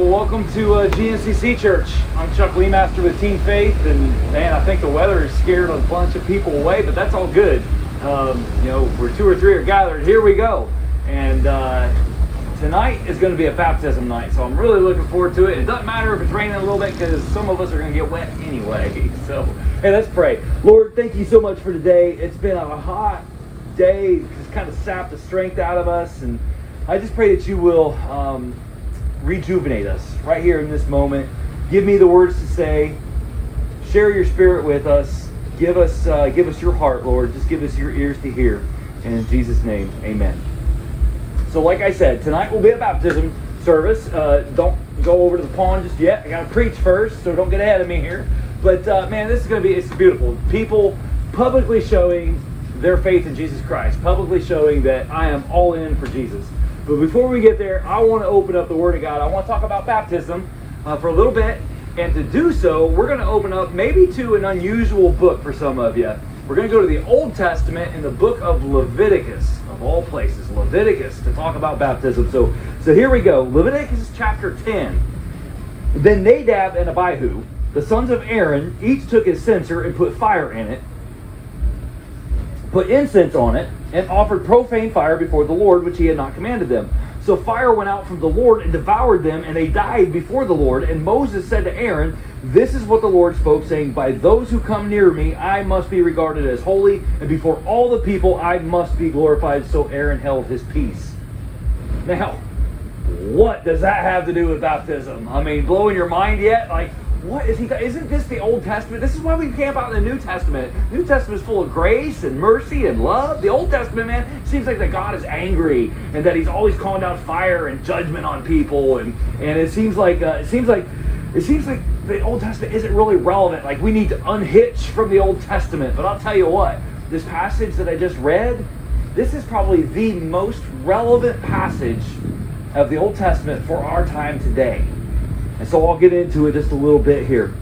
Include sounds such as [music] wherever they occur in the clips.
Well, welcome to uh, GNCC Church. I'm Chuck Leemaster with Team Faith, and man, I think the weather has scared a bunch of people away, but that's all good. Um, you know, where two or three are gathered, here we go. And uh, tonight is going to be a baptism night, so I'm really looking forward to it. It doesn't matter if it's raining a little bit because some of us are going to get wet anyway. [laughs] So, hey, let's pray. Lord, thank you so much for today. It's been a hot day, just kind of sapped the strength out of us, and I just pray that you will. Um, rejuvenate us right here in this moment. Give me the words to say. Share your spirit with us. Give us, uh, give us your heart, Lord. Just give us your ears to hear. And in Jesus' name, amen. So, like I said, tonight will be a baptism service. Uh, don't go over to the pond just yet. I got to preach first, so don't get ahead of me here. But uh, man, this is going to be it's beautiful. People publicly showing their faith in Jesus Christ, publicly showing that I am all in for Jesus. But before we get there, I want to open up the Word of God. I want to talk about baptism uh, for a little bit. And to do so, we're going to open up maybe to an unusual book for some of you. We're going to go to the Old Testament in the book of Leviticus, of all places, Leviticus, to talk about baptism. So, so here we go. Leviticus chapter 10. Then Nadab and Abihu, the sons of Aaron, each took his censer and put fire in it, put incense on it, and offered profane fire before the Lord, which he had not commanded them. So fire went out from the Lord and devoured them, and they died before the Lord. And Moses said to Aaron, This is what the Lord spoke, saying, By those who come near me, I must be regarded as holy, and before all the people, I must be glorified. So Aaron held his peace. Now, what does that have to do with baptism? I mean, blowing your mind yet? Like, what is he? Isn't this the Old Testament? This is why we camp out in the New Testament. New Testament is full of grace and mercy and love. The Old Testament, man, seems like that God is angry and that He's always calling down fire and judgment on people, and and it seems like uh, it seems like it seems like the Old Testament isn't really relevant. Like we need to unhitch from the Old Testament. But I'll tell you what, this passage that I just read, this is probably the most relevant passage of the Old Testament for our time today. And so I'll get into it just a little bit here.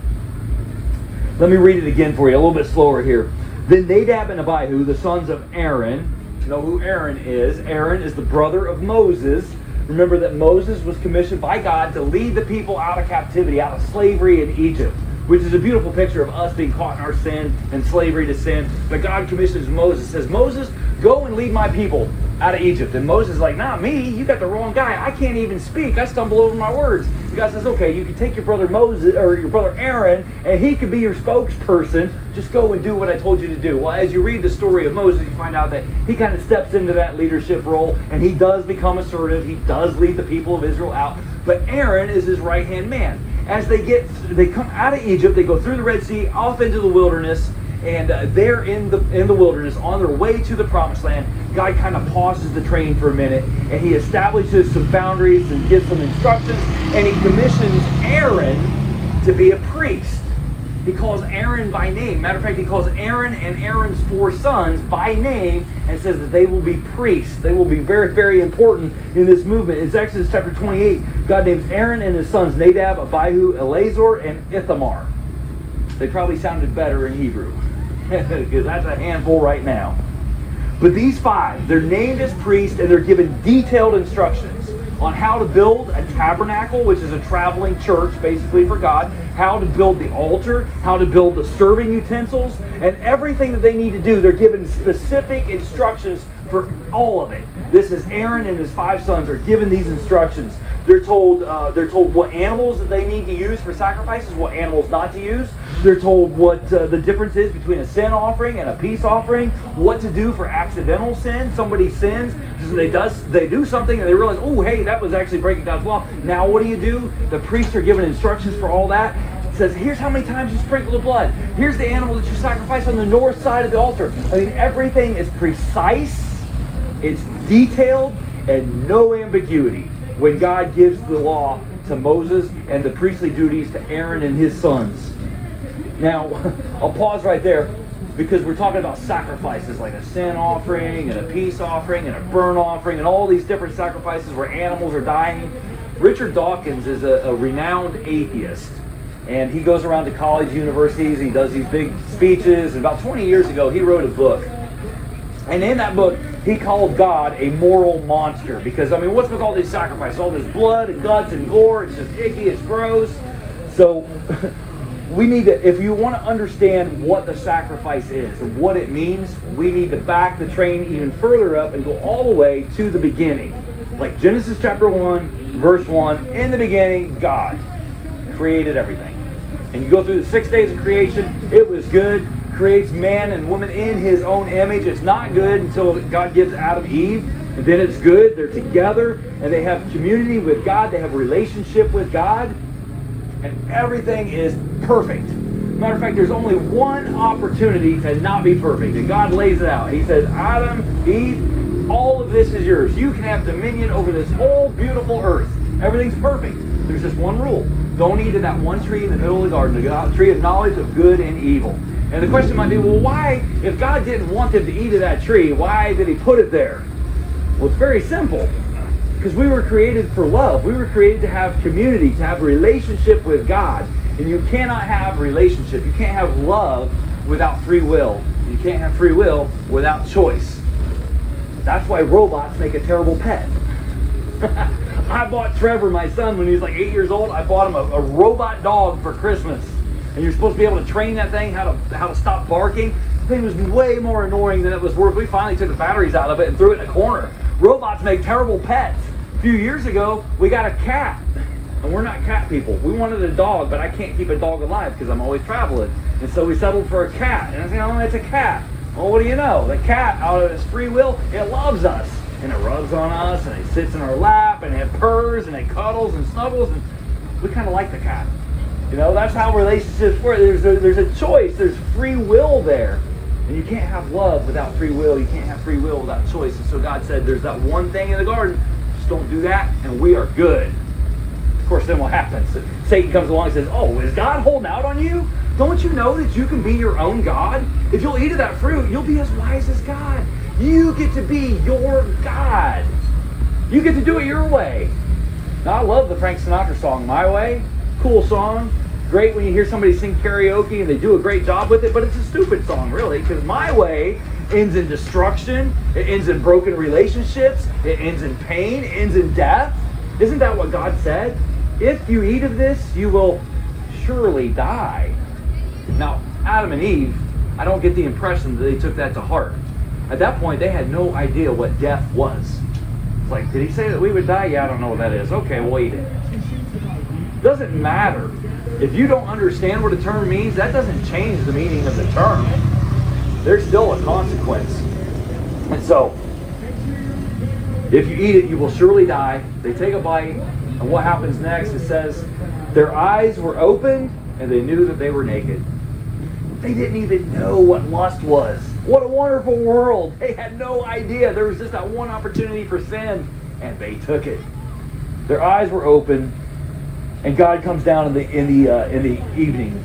Let me read it again for you, a little bit slower here. Then Nadab and Abihu, the sons of Aaron, you know who Aaron is. Aaron is the brother of Moses. Remember that Moses was commissioned by God to lead the people out of captivity, out of slavery in Egypt, which is a beautiful picture of us being caught in our sin and slavery to sin. But God commissions Moses, says, Moses, go and lead my people out of Egypt. And Moses is like, not me, you got the wrong guy. I can't even speak. I stumble over my words. God says, okay, you can take your brother Moses or your brother Aaron, and he could be your spokesperson. Just go and do what I told you to do. Well, as you read the story of Moses, you find out that he kind of steps into that leadership role, and he does become assertive. He does lead the people of Israel out. But Aaron is his right hand man. As they get, they come out of Egypt, they go through the Red Sea, off into the wilderness, and uh, they're in the in the wilderness on their way to the promised land. God kind of pauses the train for a minute and he establishes some boundaries and gives some instructions and he commissions aaron to be a priest. He calls aaron by name. Matter of fact he calls aaron and aaron's four sons by name and says that they will be priests. They will be very very important in this movement. It's exodus chapter 28 god names aaron and his sons nadab abihu eleazar and ithamar. They probably sounded better in hebrew [laughs] because that's a handful right now. But these five, they're named as priests and they're given detailed instructions on how to build a tabernacle, which is a traveling church basically for God, how to build the altar, how to build the serving utensils, and everything that they need to do. They're given specific instructions for all of it. This is Aaron and his five sons are given these instructions. They're told uh, they're told what animals that they need to use for sacrifices, what animals not to use. They're told what uh, the difference is between a sin offering and a peace offering. What to do for accidental sin. Somebody sins, they does they do something and they realize, oh hey, that was actually breaking God's law. Now what do you do? The priests are given instructions for all that says, here's how many times you sprinkle the blood. Here's the animal that you sacrifice on the north side of the altar. I mean, everything is precise, it's detailed, and no ambiguity when God gives the law to Moses and the priestly duties to Aaron and his sons. Now, [laughs] I'll pause right there because we're talking about sacrifices like a sin offering and a peace offering and a burn offering and all these different sacrifices where animals are dying. Richard Dawkins is a, a renowned atheist and he goes around to college universities. He does these big speeches. And about 20 years ago, he wrote a book. And in that book, he called God a moral monster. Because, I mean, what's with all these sacrifices? All this blood and guts and gore. It's just icky. It's gross. So, [laughs] we need to, if you want to understand what the sacrifice is and what it means, we need to back the train even further up and go all the way to the beginning. Like Genesis chapter 1, verse 1, in the beginning, God created everything. And you go through the six days of creation, it was good. Creates man and woman in his own image. It's not good until God gives Adam Eve. And then it's good. They're together and they have community with God. They have relationship with God. And everything is perfect. Matter of fact, there's only one opportunity to not be perfect. And God lays it out. He says, Adam, Eve, all of this is yours. You can have dominion over this whole beautiful earth. Everything's perfect. There's just one rule. Don't eat of that one tree in the middle of the garden, the tree of knowledge of good and evil. And the question might be, well, why, if God didn't want them to eat of that tree, why did he put it there? Well, it's very simple. Because we were created for love. We were created to have community, to have a relationship with God. And you cannot have relationship. You can't have love without free will. You can't have free will without choice. That's why robots make a terrible pet. [laughs] I bought Trevor, my son, when he was like eight years old. I bought him a, a, robot dog for Christmas. And you're supposed to be able to train that thing how to how to stop barking. The thing was way more annoying than it was worth. We finally took the batteries out of it and threw it in a corner. Robots make terrible pets. A few years ago, we got a cat. And we're not cat people. We wanted a dog, but I can't keep a dog alive because I'm always traveling. And so we settled for a cat. And I said, oh, it's a cat. Well, what do you know? The cat, out of its free will, it loves us. And it rubs on us, and it sits in our lap, and it purrs, and it cuddles and snuggles, and we kind of like the cat. You know, that's how relationships work. There's a, there's a choice. There's free will there. And you can't have love without free will. You can't have free will without choice. And so God said, there's that one thing in the garden. Don't do that, and we are good. Of course, then what happens? Satan comes along and says, oh, is God holding out on you? Don't you know that you can be your own God? If you'll eat of that fruit, you'll be as wise as God. You get to be your God. You get to do it your way. Now, I love the Frank Sinatra song, My Way. Cool song. Great when you hear somebody sing karaoke and they do a great job with it, but it's a stupid song, really, because My Way ends in destruction, it ends in broken relationships, it ends in pain, it ends in death. Isn't that what God said? If you eat of this, you will surely die. Now, Adam and Eve, I don't get the impression that they took that to heart. At that point, they had no idea what death was. It's like, did he say that we would die? Yeah, I don't know what that is. Okay, we'll eat it. Doesn't matter. If you don't understand what a term means, that doesn't change the meaning of the term. There's still a consequence. And so, if you eat it, you will surely die. They take a bite, and what happens next? It says, their eyes were opened, and they knew that they were naked. They didn't even know what lust was. What a wonderful world. They had no idea. There was just that one opportunity for sin, and they took it. Their eyes were open, and God comes down in the in the uh, in the evening,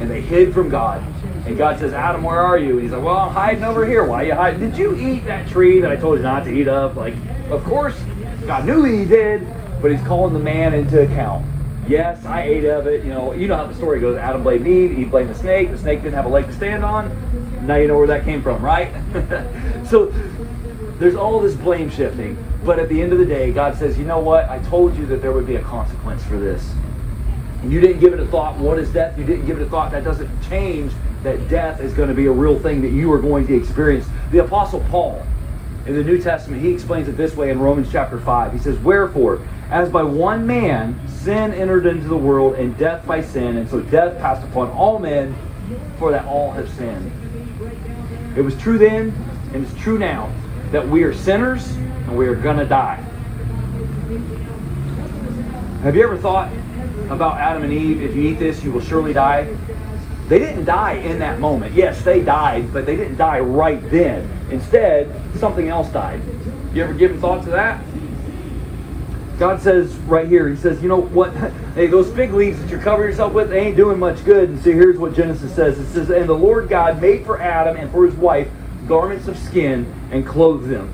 and they hid from God. And God says, Adam, where are you? And he's like, Well, I'm hiding over here. Why are you hiding? Did you eat that tree that I told you not to eat of? Like, of course, God knew he did, but he's calling the man into account. Yes, I ate of it. You know, you know how the story goes. Adam blamed Eve. Eve blamed the snake. The snake didn't have a leg to stand on. Now you know where that came from, right? [laughs] so there's all this blame shifting. But at the end of the day, God says, you know what? I told you that there would be a consequence for this. And you didn't give it a thought. What is death? You didn't give it a thought. That doesn't change that death is going to be a real thing that you are going to experience. The Apostle Paul in the New Testament, he explains it this way in Romans chapter 5. He says, Wherefore, as by one man sin entered into the world, and death by sin, and so death passed upon all men, for that all have sinned. It was true then, and it's true now, that we are sinners and we are going to die. Have you ever thought about Adam and Eve? If you eat this, you will surely die. They didn't die in that moment. Yes, they died, but they didn't die right then. Instead, something else died. You ever given thought to that? God says right here, He says, you know what? [laughs] Hey, those fig leaves that you're covering yourself with, they ain't doing much good. And so here's what Genesis says. It says, And the Lord God made for Adam and for his wife garments of skin and clothed them.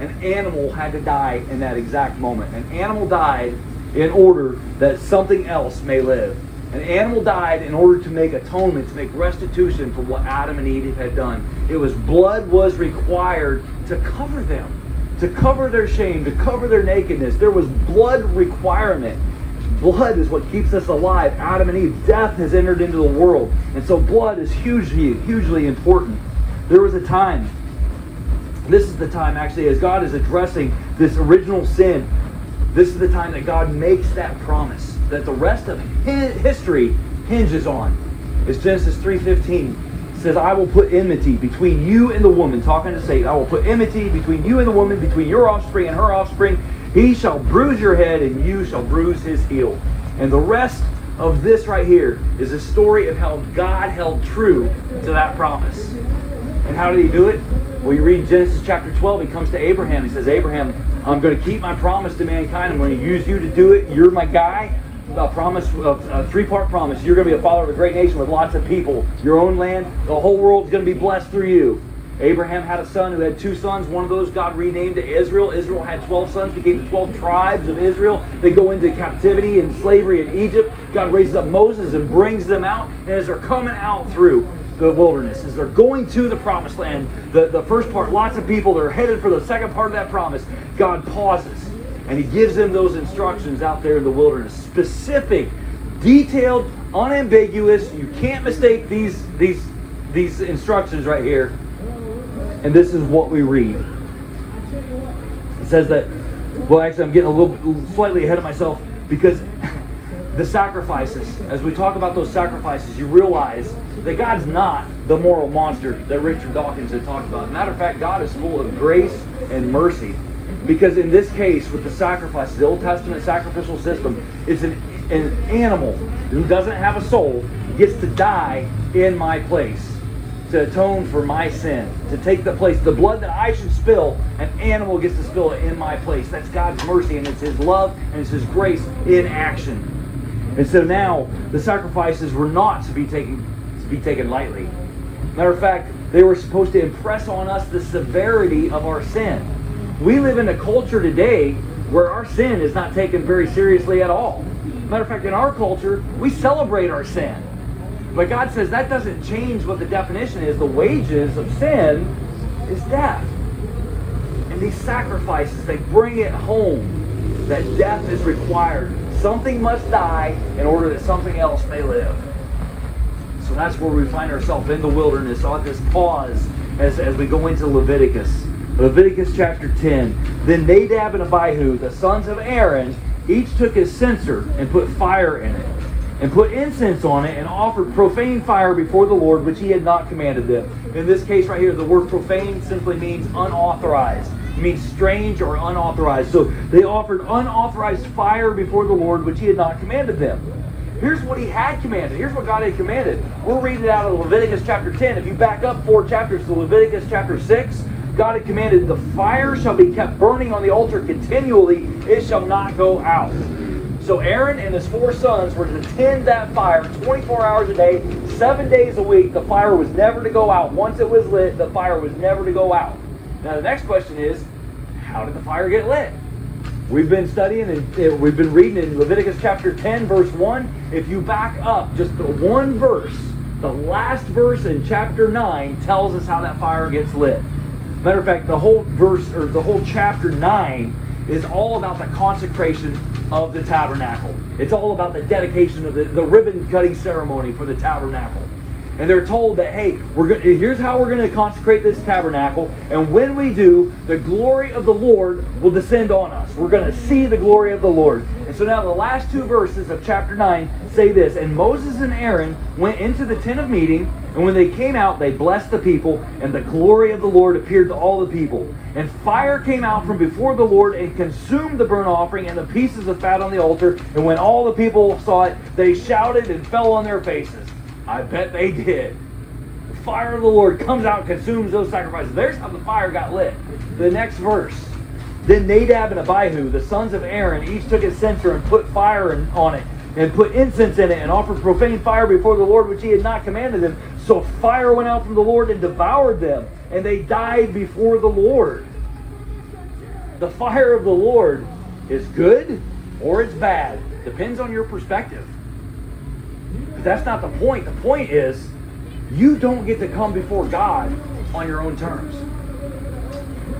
An animal had to die in that exact moment. An animal died in order that something else may live. An animal died in order to make atonement, to make restitution for what Adam and Eve had done. It was blood was required to cover them, to cover their shame, to cover their nakedness. There was blood requirement. Blood is what keeps us alive. Adam and Eve, death has entered into the world. And so blood is hugely, hugely important. There was a time, this is the time actually, as God is addressing this original sin, this is the time that God makes that promise that the rest of history hinges on. It's Genesis 3.15 says, I will put enmity between you and the woman, talking to Satan. I will put enmity between you and the woman, between your offspring and her offspring. He shall bruise your head, and you shall bruise his heel. And the rest of this right here is a story of how God held true to that promise. And how did he do it? Well, you read Genesis chapter 12, he comes to Abraham. He says, Abraham, I'm going to keep my promise to mankind. I'm going to use you to do it. You're my guy a promise, a three-part promise. You're going to be a father of a great nation with lots of people. Your own land, the whole world's going to be blessed through you. Abraham had a son who had two sons. One of those God renamed to Israel. Israel had 12 sons, became the 12 tribes of Israel. They go into captivity and slavery in Egypt. God raises up Moses and brings them out. And as they're coming out through the wilderness, as they're going to the promised land, the, the first part, lots of people, they're headed for the second part of that promise. God pauses and he gives them those instructions out there in the wilderness. Specific, detailed, unambiguous. You can't mistake these, these, these instructions right here. And this is what we read. It says that, well, actually, I'm getting a little slightly ahead of myself because [laughs] the sacrifices, as we talk about those sacrifices, you realize that God's not the moral monster that Richard Dawkins had talked about. Matter of fact, God is full of grace and mercy. Because in this case, with the sacrifices, the Old Testament sacrificial system, it's an, an animal who doesn't have a soul gets to die in my place to atone for my sin, to take the place. The blood that I should spill, an animal gets to spill it in my place. That's God's mercy, and it's His love and it's His grace in action. And so now the sacrifices were not to be taken to be taken lightly. Matter of fact, they were supposed to impress on us the severity of our sin. We live in a culture today where our sin is not taken very seriously at all. Matter of fact, in our culture, we celebrate our sin. But God says that doesn't change what the definition is. The wages of sin is death. And these sacrifices, they bring it home that death is required. Something must die in order that something else may live. So that's where we find ourselves in the wilderness on this pause as, as we go into Leviticus. Leviticus chapter 10. Then Nadab and Abihu, the sons of Aaron, each took his censer and put fire in it, and put incense on it, and offered profane fire before the Lord, which he had not commanded them. In this case right here, the word profane simply means unauthorized. It means strange or unauthorized. So they offered unauthorized fire before the Lord, which he had not commanded them. Here's what he had commanded. Here's what God had commanded. We'll read it out of Leviticus chapter 10. If you back up four chapters to Leviticus chapter 6, God had commanded, the fire shall be kept burning on the altar continually, it shall not go out. So Aaron and his four sons were to tend that fire 24 hours a day, seven days a week. The fire was never to go out. Once it was lit, the fire was never to go out. Now the next question is, how did the fire get lit? We've been studying and uh, we've been reading in Leviticus chapter 10, verse 1. If you back up just the one verse, the last verse in chapter 9 tells us how that fire gets lit. Matter of fact, the whole verse or the whole chapter 9 is all about the consecration of the tabernacle. It's all about the dedication of the, the ribbon cutting ceremony for the tabernacle. And they're told that, hey, we're here's how we're going to consecrate this tabernacle. And when we do, the glory of the Lord will descend on us. We're going to see the glory of the Lord. And so now the last two verses of chapter 9 say this And Moses and Aaron went into the tent of meeting, and when they came out, they blessed the people, and the glory of the Lord appeared to all the people. And fire came out from before the Lord and consumed the burnt offering and the pieces of fat on the altar. And when all the people saw it, they shouted and fell on their faces. I bet they did. The fire of the Lord comes out and consumes those sacrifices. There's how the fire got lit. The next verse. Then Nadab and Abihu, the sons of Aaron, each took a censer and put fire on it, and put incense in it, and offered profane fire before the Lord, which he had not commanded them. So fire went out from the Lord and devoured them, and they died before the Lord. The fire of the Lord is good or it's bad. Depends on your perspective. But that's not the point. The point is, you don't get to come before God on your own terms.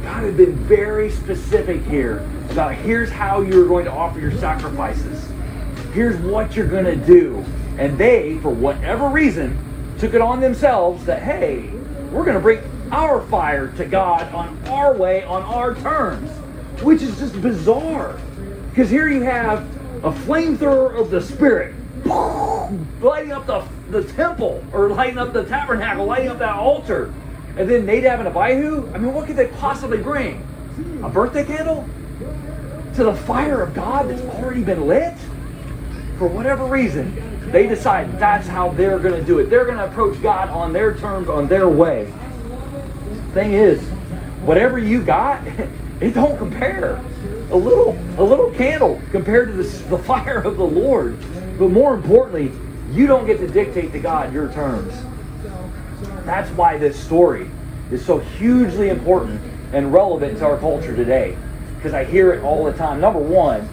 God had been very specific here about here's how you're going to offer your sacrifices. Here's what you're going to do. And they, for whatever reason, took it on themselves that, hey, we're going to bring our fire to God on our way, on our terms, which is just bizarre. Because here you have a flamethrower of the Spirit lighting up the, the temple or lighting up the tabernacle, lighting up that altar. And then Nadab and Abihu, I mean, what could they possibly bring? A birthday candle? To the fire of God that's already been lit? For whatever reason, they decide that's how they're going to do it. They're going to approach God on their terms, on their way. Thing is, whatever you got, [laughs] it don't compare. A little, a little candle compared to the, the [laughs] fire of the Lord. But more importantly, you don't get to dictate to God your terms. That's why this story is so hugely important and relevant to our culture today. Because I hear it all the time. Number one,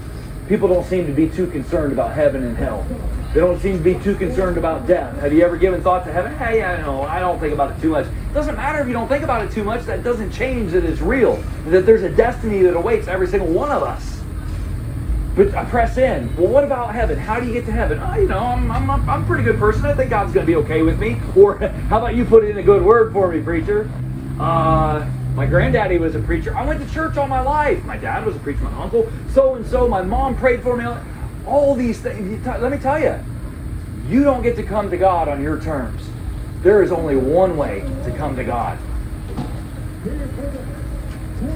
people don't seem to be too concerned about heaven and hell. They don't seem to be too concerned about death. Have you ever given thought to heaven? Hey, I know, I don't think about it too much. It doesn't matter if you don't think about it too much. That doesn't change that it's real. That there's a destiny that awaits every single one of us. But I press in. Well, what about heaven? How do you get to heaven? Oh, you know, I'm, I'm, I'm a pretty good person. I think God's going to be okay with me. [laughs] Or how about you put in a good word for me, preacher? Uh, my granddaddy was a preacher. I went to church all my life. My dad was a preacher. My uncle, so and so. My mom prayed for me. All these things. Let me tell you, you don't get to come to God on your terms. There is only one way to come to God.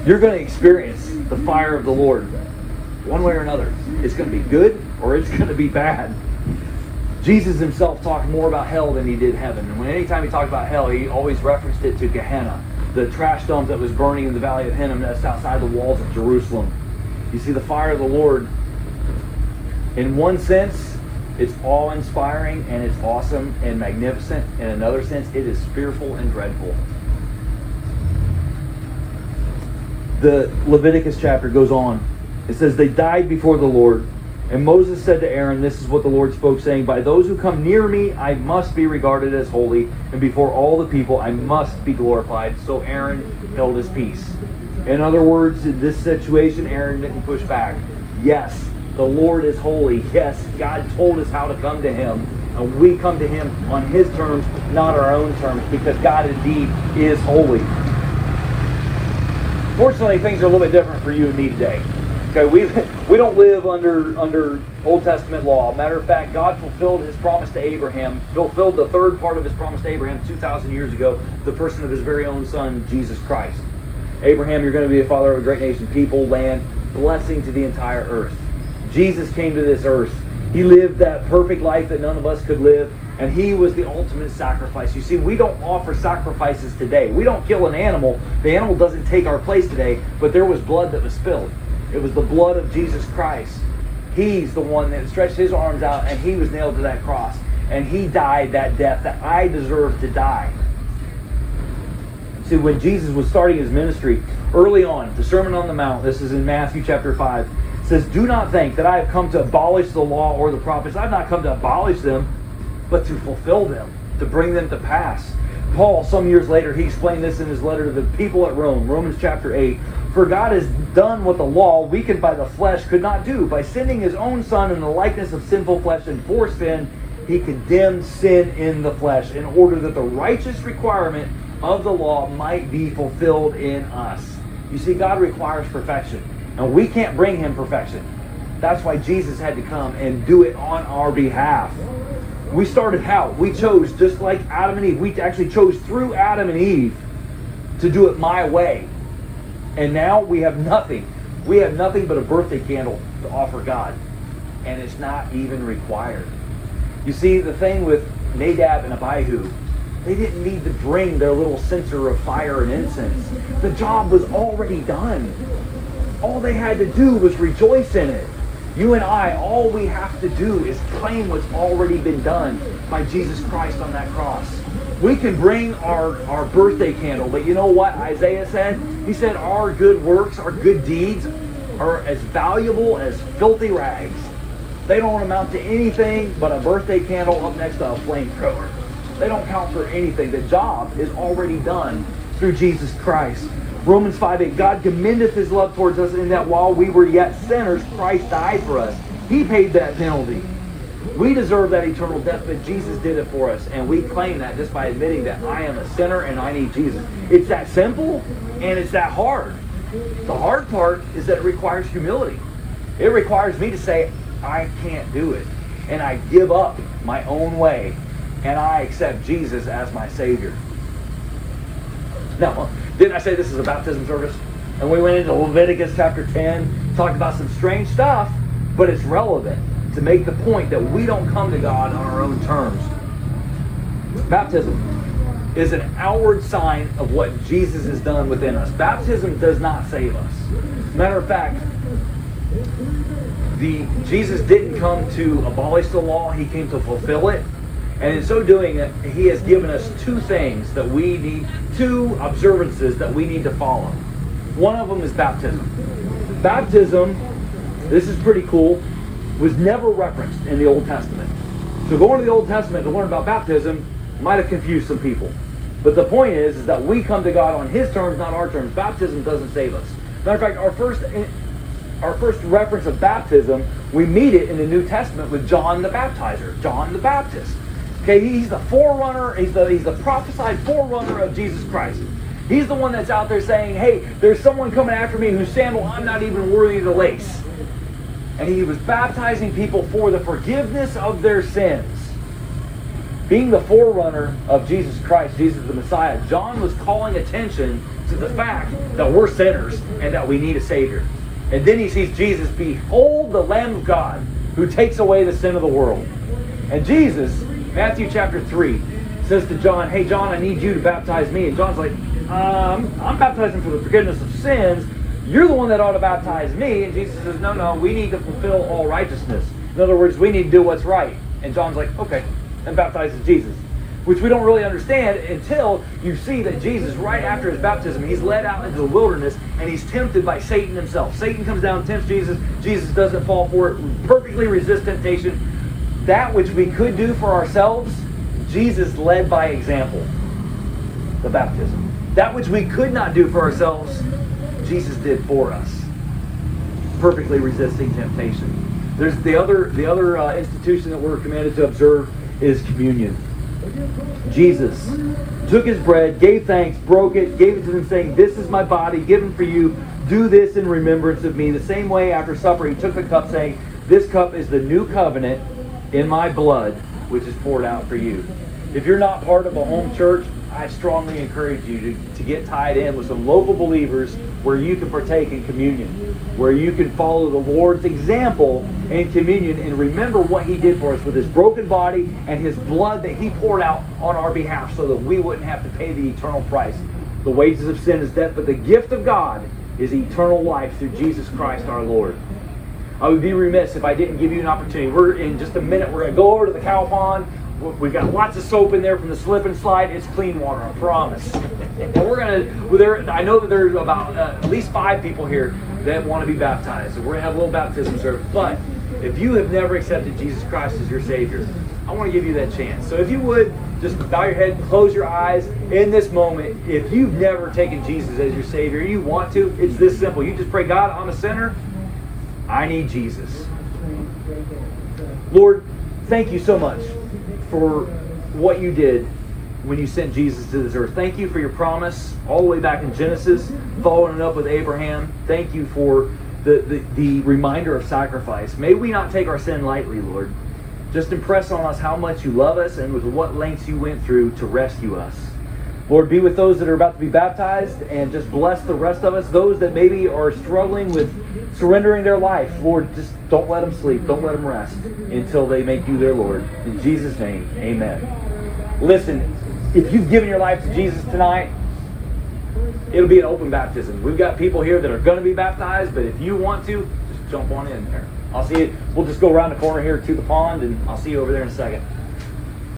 You're going to experience the fire of the Lord one way or another. It's going to be good or it's going to be bad. Jesus himself talked more about hell than he did heaven. And when anytime he talked about hell, he always referenced it to Gehenna, the trash dump that was burning in the valley of Hinnom that's outside the walls of Jerusalem. You see, the fire of the Lord, in one sense, it's awe-inspiring and it's awesome and magnificent. In another sense, it is fearful and dreadful. The Leviticus chapter goes on it says, They died before the Lord. And Moses said to Aaron, This is what the Lord spoke, saying, By those who come near me, I must be regarded as holy, and before all the people, I must be glorified. So Aaron held his peace. In other words, in this situation, Aaron didn't push back. Yes, the Lord is holy. Yes, God told us how to come to him. And we come to him on his terms, not our own terms, because God indeed is holy. Fortunately, things are a little bit different for you and me today. Okay, we we don't live under under Old Testament law. Matter of fact, God fulfilled His promise to Abraham, fulfilled the third part of His promise to Abraham two thousand years ago, the person of His very own Son, Jesus Christ. Abraham, you're going to be a father of a great nation, people, land, blessing to the entire earth. Jesus came to this earth. He lived that perfect life that none of us could live, and he was the ultimate sacrifice. You see, we don't offer sacrifices today. We don't kill an animal. The animal doesn't take our place today, but there was blood that was spilled. It was the blood of Jesus Christ. He's the one that stretched his arms out and he was nailed to that cross. And he died that death that I deserved to die. See, when Jesus was starting his ministry, early on, the Sermon on the Mount, this is in Matthew chapter 5, says, Do not think that I have come to abolish the law or the prophets. I've not come to abolish them, but to fulfill them, to bring them to pass. Paul, some years later, he explained this in his letter to the people at Rome, Romans chapter 8. For God has done what the law, weakened by the flesh, could not do. By sending his own Son in the likeness of sinful flesh and for sin, he condemned sin in the flesh in order that the righteous requirement of the law might be fulfilled in us. You see, God requires perfection, and we can't bring him perfection. That's why Jesus had to come and do it on our behalf. We started how? We chose, just like Adam and Eve, we actually chose through Adam and Eve to do it my way. And now we have nothing. We have nothing but a birthday candle to offer God. And it's not even required. You see, the thing with Nadab and Abihu, they didn't need to bring their little censer of fire and incense. The job was already done. All they had to do was rejoice in it. You and I, all we have to do is claim what's already been done by Jesus Christ on that cross. We can bring our, our birthday candle, but you know what Isaiah said? He said our good works, our good deeds are as valuable as filthy rags. They don't amount to anything but a birthday candle up next to a flamethrower. They don't count for anything. The job is already done. through Jesus Christ. Romans 5 8, God commendeth his love towards us in that while we were yet sinners, Christ died for us. He paid that penalty. We deserve that eternal death, but Jesus did it for us. And we claim that just by admitting that I am a sinner and I need Jesus. It's that simple and it's that hard. The hard part is that it requires humility. It requires me to say, I can't do it. And I give up my own way and I accept Jesus as my Savior. Now, didn't I say this is a baptism service? And we went into Leviticus chapter 10, talked about some strange stuff, but it's relevant to make the point that we don't come to God on our own terms. Baptism is an outward sign of what Jesus has done within us. Baptism does not save us. Matter of fact, the Jesus didn't come to abolish the law, he came to fulfill it. And in so doing, he has given us two things that we need, two observances that we need to follow. One of them is baptism. Baptism, this is pretty cool, was never referenced in the Old Testament. So going to the Old Testament to learn about baptism might have confused some people. But the point is, is that we come to God on His terms, not our terms. Baptism doesn't save us. Matter of fact, our first our first reference of baptism, we meet it in the New Testament with John the Baptizer, John the Baptist. Okay, he's the forerunner, he's the, he's the prophesied forerunner of Jesus Christ. He's the one that's out there saying, hey, there's someone coming after me whose sandal I'm not even worthy to lace. And he was baptizing people for the forgiveness of their sins. Being the forerunner of Jesus Christ, Jesus the Messiah, John was calling attention to the fact that we're sinners and that we need a Savior. And then he sees Jesus, behold the Lamb of God who takes away the sin of the world. And Jesus Matthew chapter 3 says to John, Hey, John, I need you to baptize me. And John's like, um, I'm baptizing for the forgiveness of sins. You're the one that ought to baptize me. And Jesus says, No, no, we need to fulfill all righteousness. In other words, we need to do what's right. And John's like, Okay, and baptizes Jesus. Which we don't really understand until you see that Jesus, right after his baptism, he's led out into the wilderness and he's tempted by Satan himself. Satan comes down, tempts Jesus. Jesus doesn't fall for it, perfectly resists temptation that which we could do for ourselves, Jesus led by example. The baptism. That which we could not do for ourselves, Jesus did for us. Perfectly resisting temptation. There's the other the other uh, institution that we're commanded to observe is communion. Jesus took his bread, gave thanks, broke it, gave it to them, saying, This is my body given for you. Do this in remembrance of me. The same way after supper, he took the cup, saying, This cup is the new covenant in my blood, which is poured out for you. If you're not part of a home church, I strongly encourage you to, to get tied in with some local believers where you can partake in communion, where you can follow the Lord's example in communion and remember what He did for us with His broken body and His blood that He poured out on our behalf so that we wouldn't have to pay the eternal price. The wages of sin is death, but the gift of God is eternal life through Jesus Christ our Lord. I would be remiss if I didn't give you an opportunity. We're in just a minute. We're going to go over to the cow pond. We've got lots of soap in there from the slip and slide. It's clean water, I promise. and we're going to. There, I know that there's about uh, at least five people here that want to be baptized. So we're to have a little baptism service. But if you have never accepted Jesus Christ as your Savior, I want to give you that chance. So if you would just bow your head, close your eyes in this moment. If you've never taken Jesus as your Savior, you want to, it's this simple. You just pray, God, I'm a sinner. I need Jesus. Lord, thank you so much for what you did when you sent Jesus to this earth. Thank you for your promise all the way back in Genesis, following it up with Abraham. Thank you for the, the, the reminder of sacrifice. May we not take our sin lightly, Lord. Just impress on us how much you love us and with what lengths you went through to rescue us. Lord, be with those that are about to be baptized and just bless the rest of us. Those that maybe are struggling with surrendering their life, Lord, just don't let them sleep. Don't let them rest until they make you their Lord. In Jesus' name, amen. Listen, if you've given your life to Jesus tonight, it'll be an open baptism. We've got people here that are going to be baptized, but if you want to, just jump on in there. I'll see you. We'll just go around the corner here to the pond, and I'll see you over there in a second.